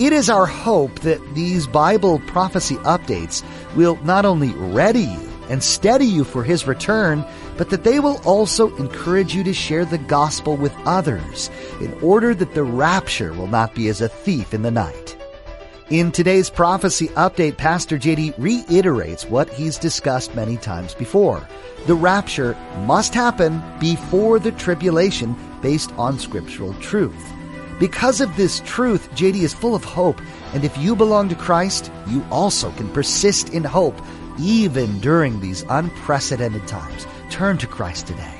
It is our hope that these Bible prophecy updates will not only ready you and steady you for His return, but that they will also encourage you to share the gospel with others in order that the rapture will not be as a thief in the night. In today's prophecy update, Pastor JD reiterates what he's discussed many times before. The rapture must happen before the tribulation based on scriptural truth. Because of this truth, JD is full of hope, and if you belong to Christ, you also can persist in hope even during these unprecedented times. Turn to Christ today.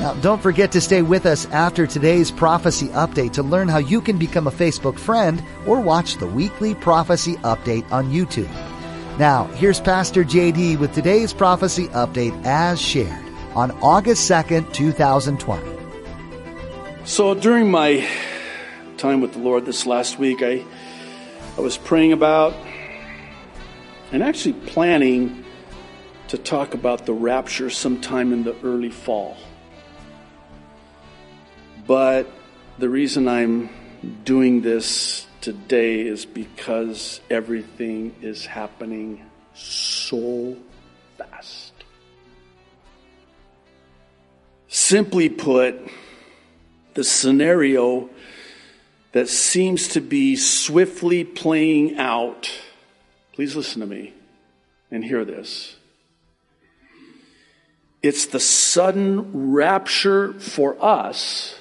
Now, don't forget to stay with us after today's prophecy update to learn how you can become a Facebook friend or watch the weekly prophecy update on YouTube. Now, here's Pastor JD with today's prophecy update as shared on August 2nd, 2020. So, during my time with the Lord this last week, I, I was praying about and actually planning to talk about the rapture sometime in the early fall. But the reason I'm doing this today is because everything is happening so fast. Simply put, the scenario that seems to be swiftly playing out. Please listen to me and hear this. It's the sudden rapture for us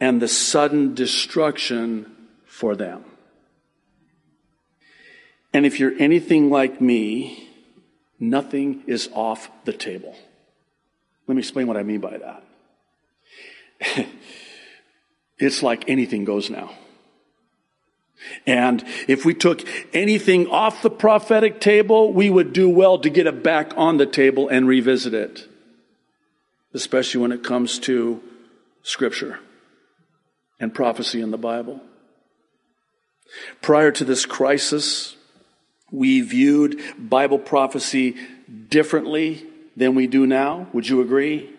and the sudden destruction for them. And if you're anything like me, nothing is off the table. Let me explain what I mean by that. It's like anything goes now. And if we took anything off the prophetic table, we would do well to get it back on the table and revisit it, especially when it comes to Scripture and prophecy in the Bible. Prior to this crisis, we viewed Bible prophecy differently than we do now. Would you agree?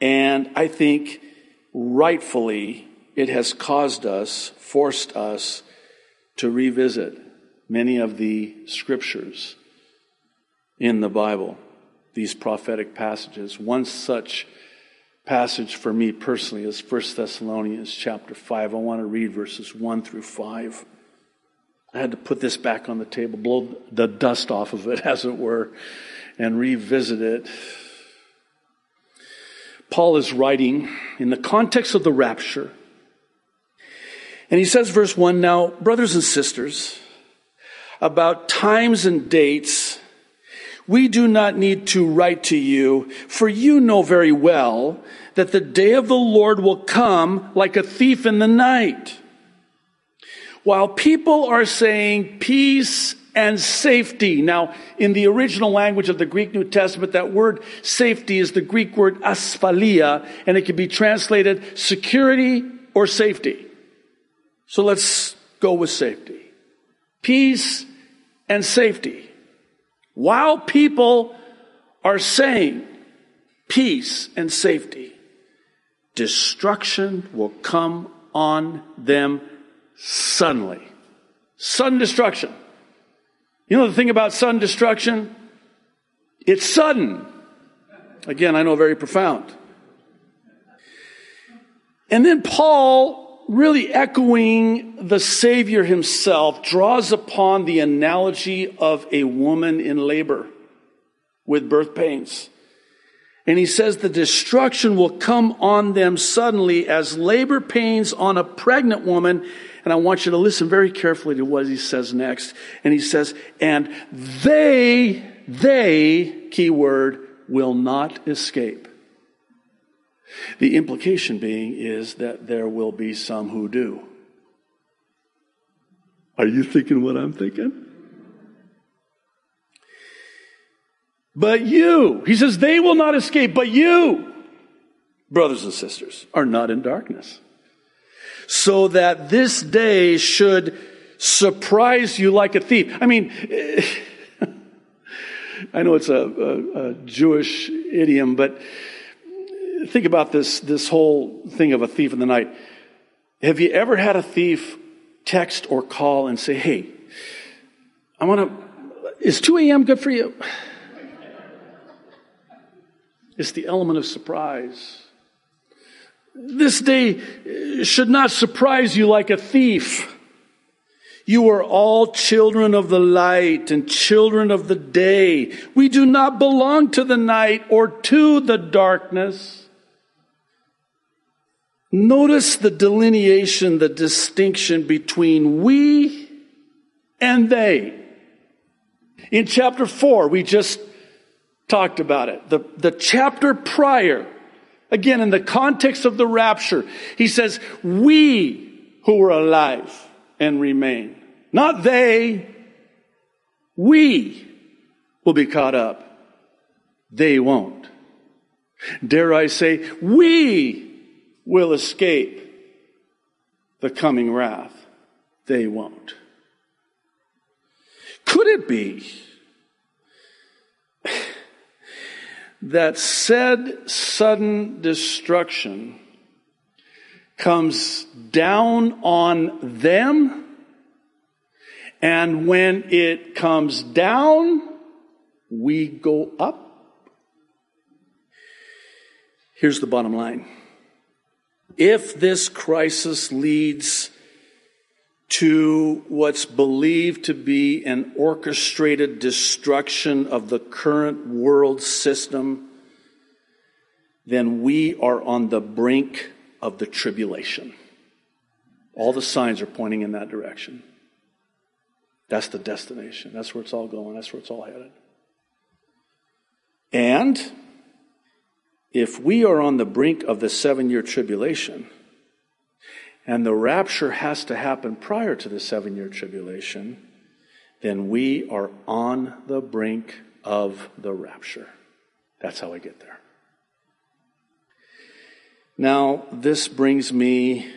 And I think rightfully, it has caused us, forced us to revisit many of the scriptures in the Bible, these prophetic passages. One such passage for me personally is 1 Thessalonians chapter 5. I want to read verses 1 through 5. I had to put this back on the table, blow the dust off of it, as it were, and revisit it Paul is writing in the context of the rapture. And he says, verse 1 Now, brothers and sisters, about times and dates, we do not need to write to you, for you know very well that the day of the Lord will come like a thief in the night. While people are saying peace and safety. Now, in the original language of the Greek New Testament, that word safety is the Greek word asphalia, and it can be translated security or safety. So let's go with safety. Peace and safety. While people are saying peace and safety, destruction will come on them suddenly. Sudden destruction. You know the thing about sudden destruction? It's sudden. Again, I know very profound. And then Paul, really echoing the Savior himself, draws upon the analogy of a woman in labor with birth pains. And he says the destruction will come on them suddenly as labor pains on a pregnant woman and I want you to listen very carefully to what he says next. And he says, and they, they, keyword, will not escape. The implication being is that there will be some who do. Are you thinking what I'm thinking? But you, he says, they will not escape, but you, brothers and sisters, are not in darkness. So that this day should surprise you like a thief. I mean, I know it's a, a, a, Jewish idiom, but think about this, this whole thing of a thief in the night. Have you ever had a thief text or call and say, hey, I want to, is 2 a.m. good for you? It's the element of surprise. This day uh, should not surprise you like a thief. You are all children of the light and children of the day. We do not belong to the night or to the darkness. Notice the delineation, the distinction between we and they. In chapter 4, we just talked about it. The, the chapter prior, again, in the context of the rapture, he says, We who are alive and remain, not they, we will be caught up. They won't. Dare I say, we will escape the coming wrath. They won't. Could it be that said sudden destruction comes down on them, and when it comes down, we go up? Here's the bottom line. If this crisis leads to what's believed to be an orchestrated destruction of the current world system, then we are on the brink of the tribulation. All the signs are pointing in that direction. That's the destination. That's where it's all going. That's where it's all headed. And if we are on the brink of the seven year tribulation, and the rapture has to happen prior to the seven year tribulation, then we are on the brink of the rapture. That's how we get there. Now, this brings me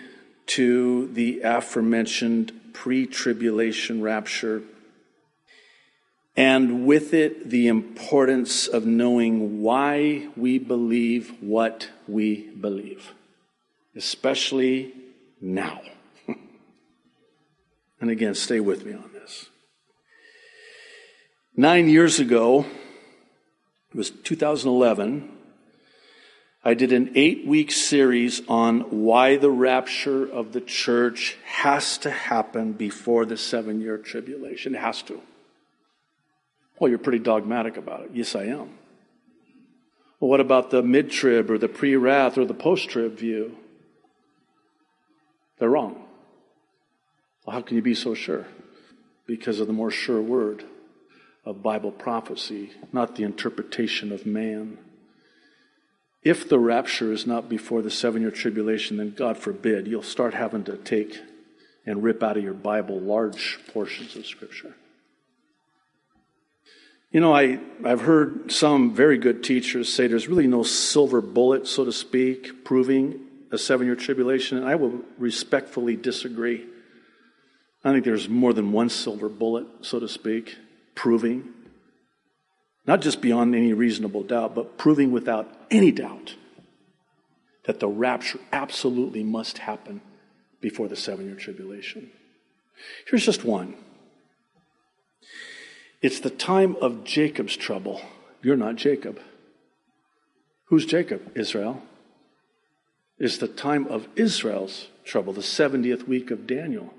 to the aforementioned pre tribulation rapture, and with it, the importance of knowing why we believe what we believe, especially now. and again, stay with me on this. Nine years ago, it was 2011, I did an eight week series on why the rapture of the church has to happen before the seven year tribulation. It has to. Well, you're pretty dogmatic about it. Yes, I am. Well, what about the mid trib or the pre wrath or the post trib view? They're wrong. Well, how can you be so sure? Because of the more sure word of Bible prophecy, not the interpretation of man. If the rapture is not before the seven year tribulation, then God forbid, you'll start having to take and rip out of your Bible large portions of Scripture. You know, I, I've heard some very good teachers say there's really no silver bullet, so to speak, proving a seven year tribulation, and I will respectfully disagree. I think there's more than one silver bullet, so to speak, proving, not just beyond any reasonable doubt, but proving without any doubt that the rapture absolutely must happen before the seven year tribulation. Here's just one it's the time of Jacob's trouble. You're not Jacob. Who's Jacob? Israel is the time of Israel's trouble, the 70th week of Daniel.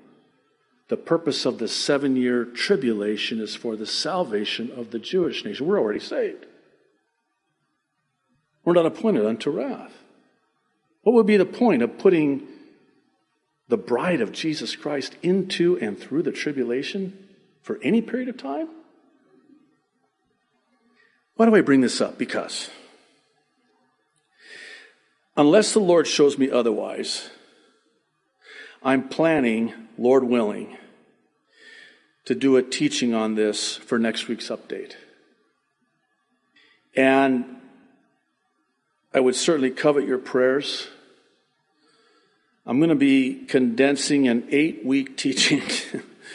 The purpose of the seven year tribulation is for the salvation of the Jewish nation. We're already saved. We're not appointed unto wrath. What would be the point of putting the bride of Jesus Christ into and through the tribulation for any period of time? Why do I bring this up? Because Unless the Lord shows me otherwise, I'm planning, Lord willing, to do a teaching on this for next week's update. And I would certainly covet your prayers. I'm going to be condensing an eight week teaching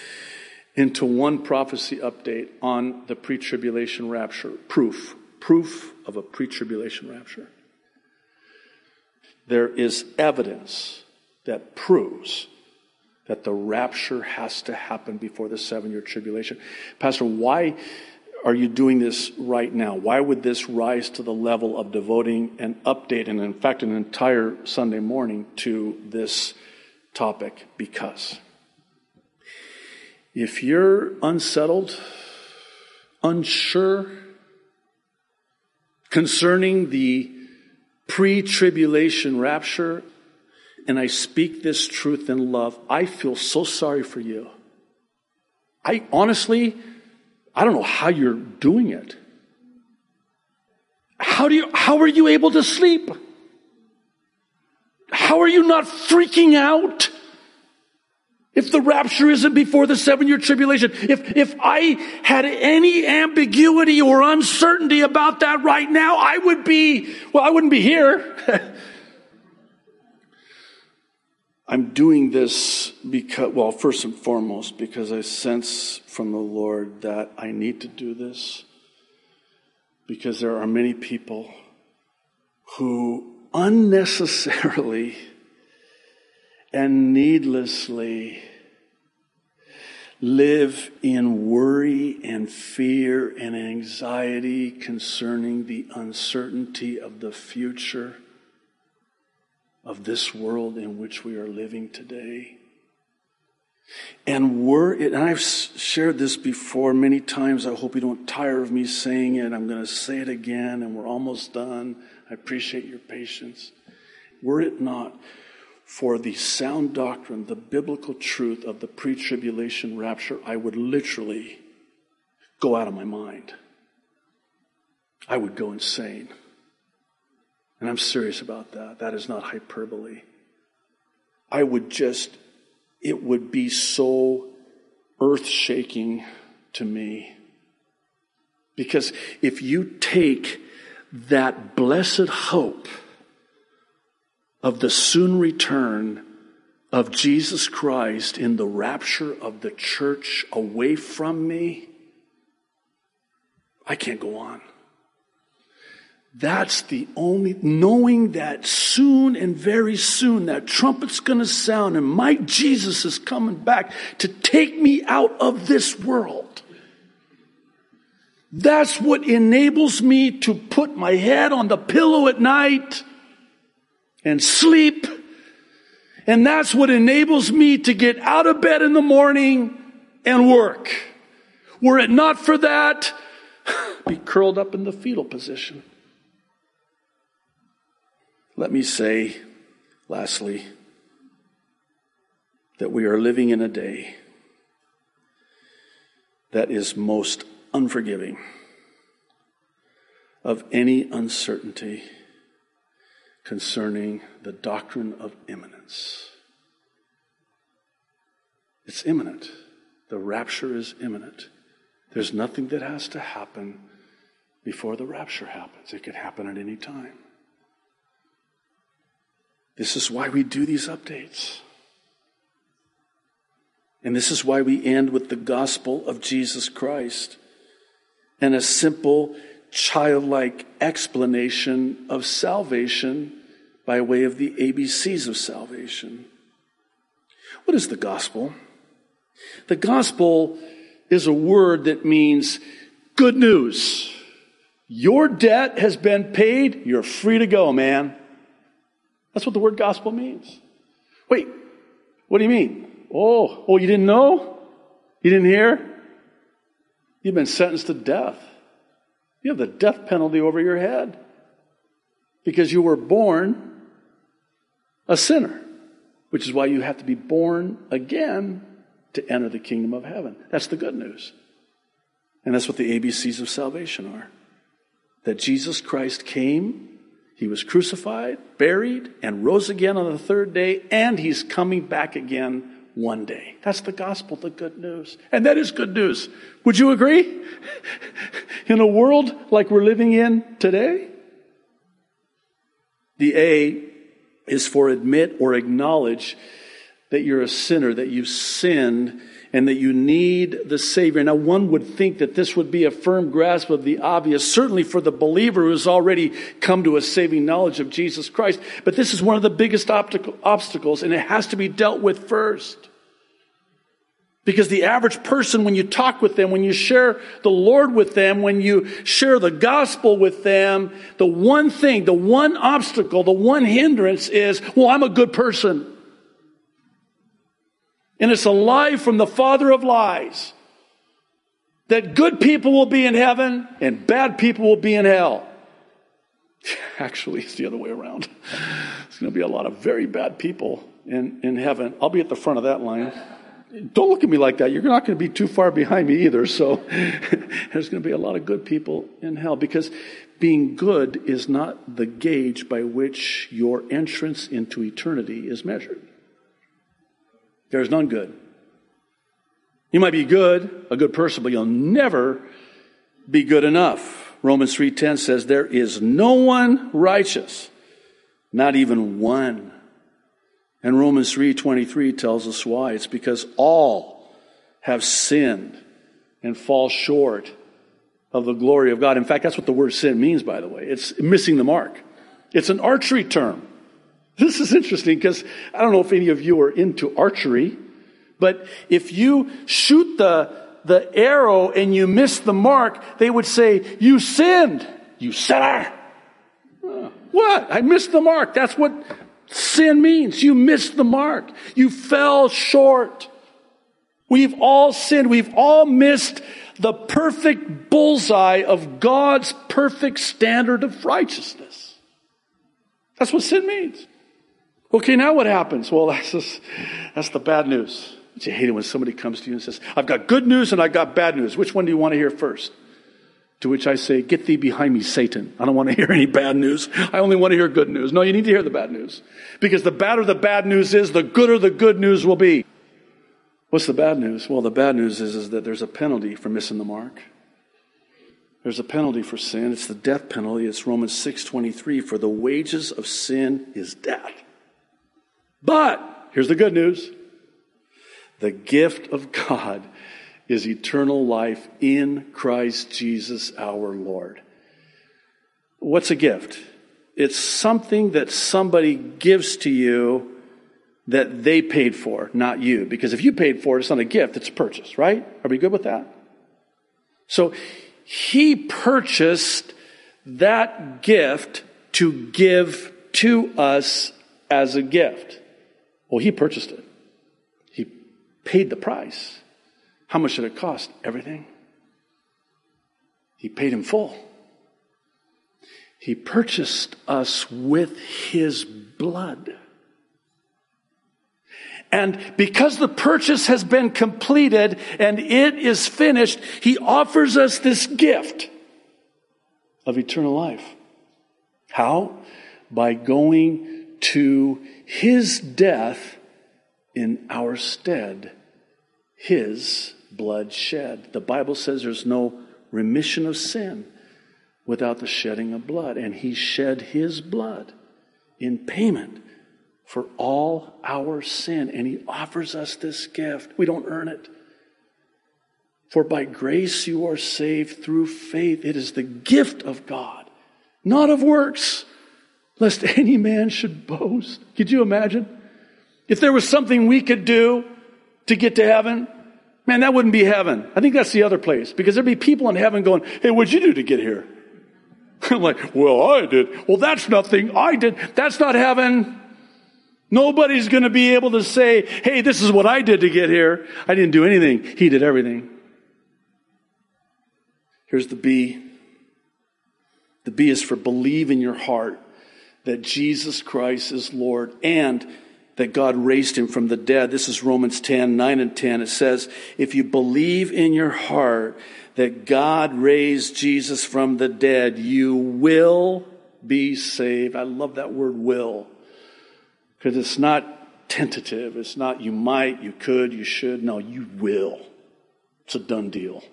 into one prophecy update on the pre tribulation rapture. Proof. Proof of a pre tribulation rapture. There is evidence that proves that the rapture has to happen before the seven year tribulation. Pastor, why are you doing this right now? Why would this rise to the level of devoting an update and, in fact, an entire Sunday morning to this topic? Because if you're unsettled, unsure concerning the pre tribulation rapture, and I speak this truth in love, I feel so sorry for you. I honestly, I don't know how you're doing it. How do you, how are you able to sleep? How are you not freaking out? If the rapture isn't before the seven year tribulation, if, if I had any ambiguity or uncertainty about that right now, I would be, well, I wouldn't be here. I'm doing this because, well, first and foremost, because I sense from the Lord that I need to do this. Because there are many people who unnecessarily and needlessly live in worry and fear and anxiety concerning the uncertainty of the future of this world in which we are living today. And we're, and I've shared this before many times. I hope you don't tire of me saying it. I'm going to say it again, and we're almost done. I appreciate your patience. Were it not for the sound doctrine, the biblical truth of the pre tribulation rapture, I would literally go out of my mind. I would go insane. And I'm serious about that. That is not hyperbole. I would just, it would be so earth shaking to me. Because if you take that blessed hope of the soon return of Jesus Christ in the rapture of the church away from me, I can't go on. That's the only, knowing that soon and very soon that trumpet's gonna sound and my Jesus is coming back to take me out of this world. That's what enables me to put my head on the pillow at night and sleep. And that's what enables me to get out of bed in the morning and work. Were it not for that, be curled up in the fetal position. Let me say, lastly, that we are living in a day that is most unforgiving of any uncertainty concerning the doctrine of imminence. It's imminent. The rapture is imminent. There's nothing that has to happen before the rapture happens. It could happen at any time. This is why we do these updates. And this is why we end with the gospel of Jesus Christ and a simple, childlike explanation of salvation by way of the ABCs of salvation. What is the gospel? The gospel is a word that means good news. Your debt has been paid. You're free to go, man. That's what the word gospel means. Wait, what do you mean? Oh, oh, you didn't know? You didn't hear? You've been sentenced to death. You have the death penalty over your head because you were born a sinner, which is why you have to be born again to enter the kingdom of heaven. That's the good news. And that's what the ABCs of salvation are. That Jesus Christ came he was crucified, buried, and rose again on the third day, and he's coming back again one day. That's the gospel, the good news. And that is good news. Would you agree? in a world like we're living in today? The A is for admit or acknowledge that you're a sinner, that you've sinned, and that you need the Savior. Now, one would think that this would be a firm grasp of the obvious, certainly for the believer who's already come to a saving knowledge of Jesus Christ. But this is one of the biggest obstacles, and it has to be dealt with first. Because the average person, when you talk with them, when you share the Lord with them, when you share the gospel with them, the one thing, the one obstacle, the one hindrance is, well, I'm a good person. And it's a lie from the father of lies that good people will be in heaven and bad people will be in hell. Actually, it's the other way around. There's going to be a lot of very bad people in, in heaven. I'll be at the front of that line. Don't look at me like that. You're not going to be too far behind me either. So there's going to be a lot of good people in hell because being good is not the gauge by which your entrance into eternity is measured. There's none good. You might be good, a good person, but you'll never be good enough. Romans 3:10 says there is no one righteous, not even one. And Romans 3:23 tells us why. It's because all have sinned and fall short of the glory of God. In fact, that's what the word sin means, by the way. It's missing the mark. It's an archery term. This is interesting because I don't know if any of you are into archery, but if you shoot the, the arrow and you miss the mark, they would say, You sinned, you sinner. What? I missed the mark. That's what sin means. You missed the mark. You fell short. We've all sinned. We've all missed the perfect bullseye of God's perfect standard of righteousness. That's what sin means. Okay, now what happens? Well, that's, just, that's the bad news. You hate it when somebody comes to you and says, I've got good news and I've got bad news. Which one do you want to hear first? To which I say, Get thee behind me, Satan. I don't want to hear any bad news. I only want to hear good news. No, you need to hear the bad news. Because the badder the bad news is, the gooder the good news will be. What's the bad news? Well, the bad news is, is that there's a penalty for missing the mark. There's a penalty for sin. It's the death penalty. It's Romans 6:23 for the wages of sin is death. But here's the good news. The gift of God is eternal life in Christ Jesus our Lord. What's a gift? It's something that somebody gives to you that they paid for, not you. Because if you paid for it, it's not a gift, it's a purchase, right? Are we good with that? So he purchased that gift to give to us as a gift. Well, he purchased it. He paid the price. How much did it cost? Everything. He paid in full. He purchased us with his blood. And because the purchase has been completed and it is finished, he offers us this gift of eternal life. How? By going to his death in our stead, his blood shed. The Bible says there's no remission of sin without the shedding of blood, and he shed his blood in payment for all our sin, and he offers us this gift. We don't earn it. For by grace you are saved through faith. It is the gift of God, not of works, lest any man should boast. Could you imagine? If there was something we could do to get to heaven, man, that wouldn't be heaven. I think that's the other place because there'd be people in heaven going, Hey, what'd you do to get here? I'm like, Well, I did. Well, that's nothing. I did. That's not heaven. Nobody's going to be able to say, Hey, this is what I did to get here. I didn't do anything. He did everything. Here's the B. The B is for believe in your heart that Jesus Christ is Lord and that God raised him from the dead. This is Romans 10, 9 and 10. It says, if you believe in your heart that God raised Jesus from the dead, you will be saved. I love that word will because it's not tentative. It's not you might, you could, you should. No, you will. It's a done deal.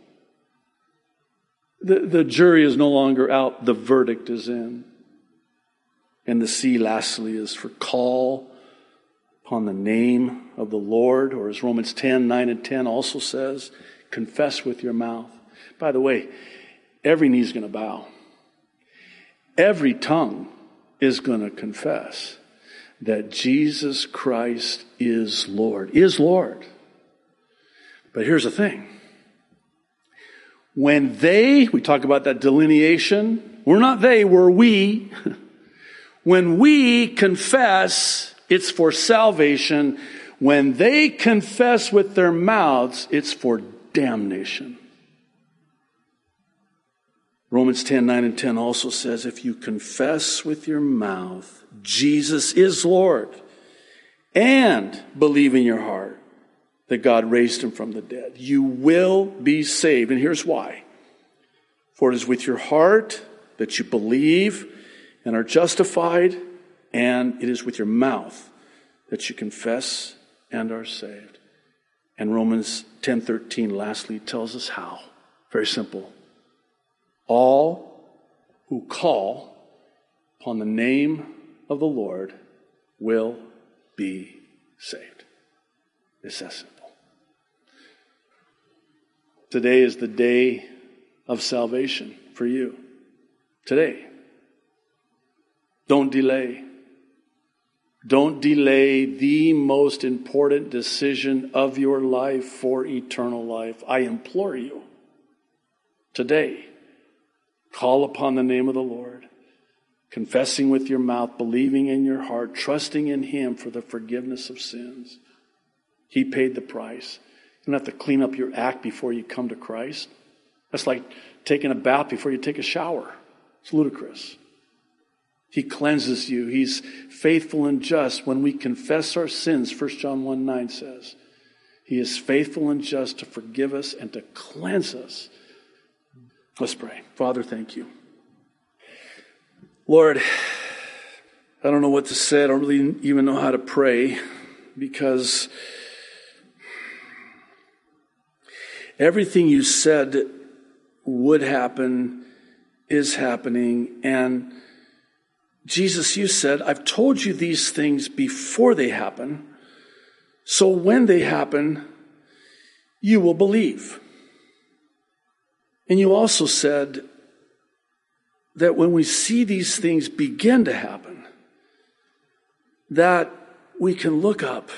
The, the jury is no longer out, the verdict is in. And the C, lastly, is for call upon the name of the Lord, or as Romans 10, 9 and 10 also says, confess with your mouth. By the way, every knee is going to bow. Every tongue is going to confess that Jesus Christ is Lord, is Lord. But here's the thing. When they, we talk about that delineation, we're not they, we're we. when we confess, it's for salvation. When they confess with their mouths, it's for damnation. Romans 10, 9 and 10 also says, if you confess with your mouth Jesus is Lord and believe in your heart that God raised him from the dead, you will be saved. And here's why. For it is with your heart that you believe and are justified, and it is with your mouth that you confess and are saved. And Romans 10:13 lastly tells us how. Very simple. All who call upon the name of the Lord will be saved. It's that simple. Today is the day of salvation for you. Today. Don't delay. Don't delay the most important decision of your life for eternal life. I implore you today, call upon the name of the Lord, confessing with your mouth, believing in your heart, trusting in Him for the forgiveness of sins. He paid the price. You don't have to clean up your act before you come to Christ. That's like taking a bath before you take a shower. It's ludicrous. He cleanses you. He's faithful and just when we confess our sins, 1 John 1 9 says. He is faithful and just to forgive us and to cleanse us. Let's pray. Father, thank you. Lord, I don't know what to say. I don't really even know how to pray because everything you said would happen is happening. And Jesus, you said, I've told you these things before they happen. So when they happen, you will believe. And you also said that when we see these things begin to happen, that we can look up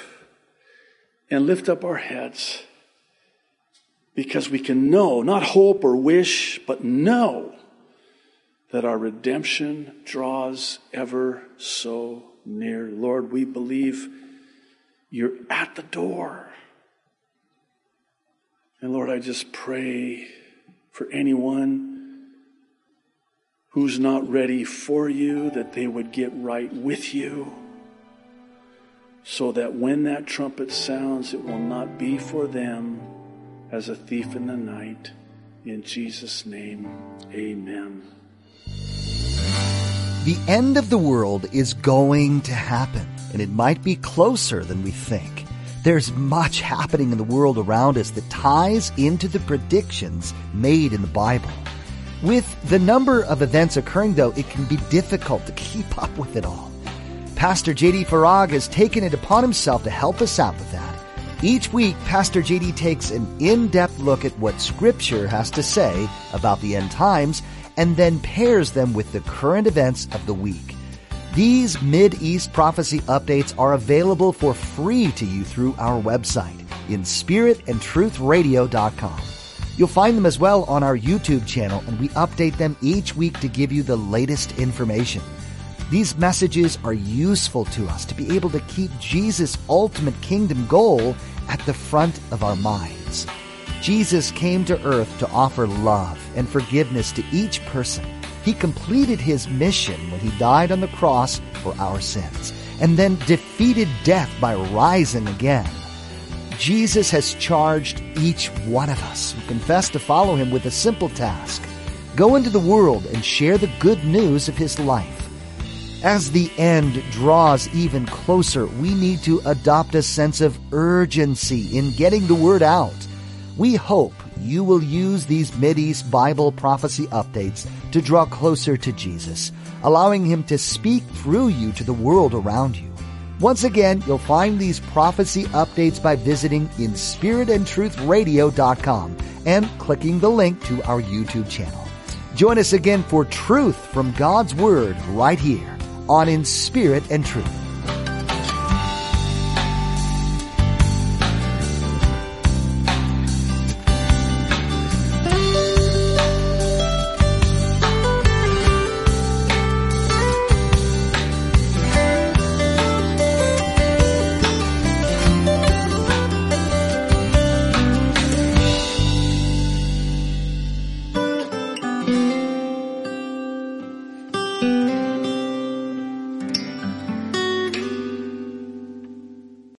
and lift up our heads because we can know, not hope or wish, but know that our redemption draws ever so near. Lord, we believe you're at the door. And Lord, I just pray for anyone who's not ready for you that they would get right with you so that when that trumpet sounds, it will not be for them as a thief in the night. In Jesus' name, amen. The end of the world is going to happen, and it might be closer than we think. There's much happening in the world around us that ties into the predictions made in the Bible. With the number of events occurring, though, it can be difficult to keep up with it all. Pastor JD Farag has taken it upon himself to help us out with that. Each week, Pastor JD takes an in-depth look at what Scripture has to say about the end times and then pairs them with the current events of the week. These Mid-East prophecy updates are available for free to you through our website, in spiritandtruthradio.com. You'll find them as well on our YouTube channel, and we update them each week to give you the latest information. These messages are useful to us to be able to keep Jesus' ultimate kingdom goal at the front of our minds. Jesus came to earth to offer love and forgiveness to each person. He completed his mission when he died on the cross for our sins and then defeated death by rising again. Jesus has charged each one of us who confess to follow him with a simple task. Go into the world and share the good news of his life. As the end draws even closer, we need to adopt a sense of urgency in getting the word out. We hope you will use these Mideast Bible prophecy updates to draw closer to Jesus, allowing him to speak through you to the world around you. Once again, you'll find these prophecy updates by visiting inspiritandtruthradio.com and clicking the link to our YouTube channel. Join us again for truth from God's Word right here on In Spirit and Truth.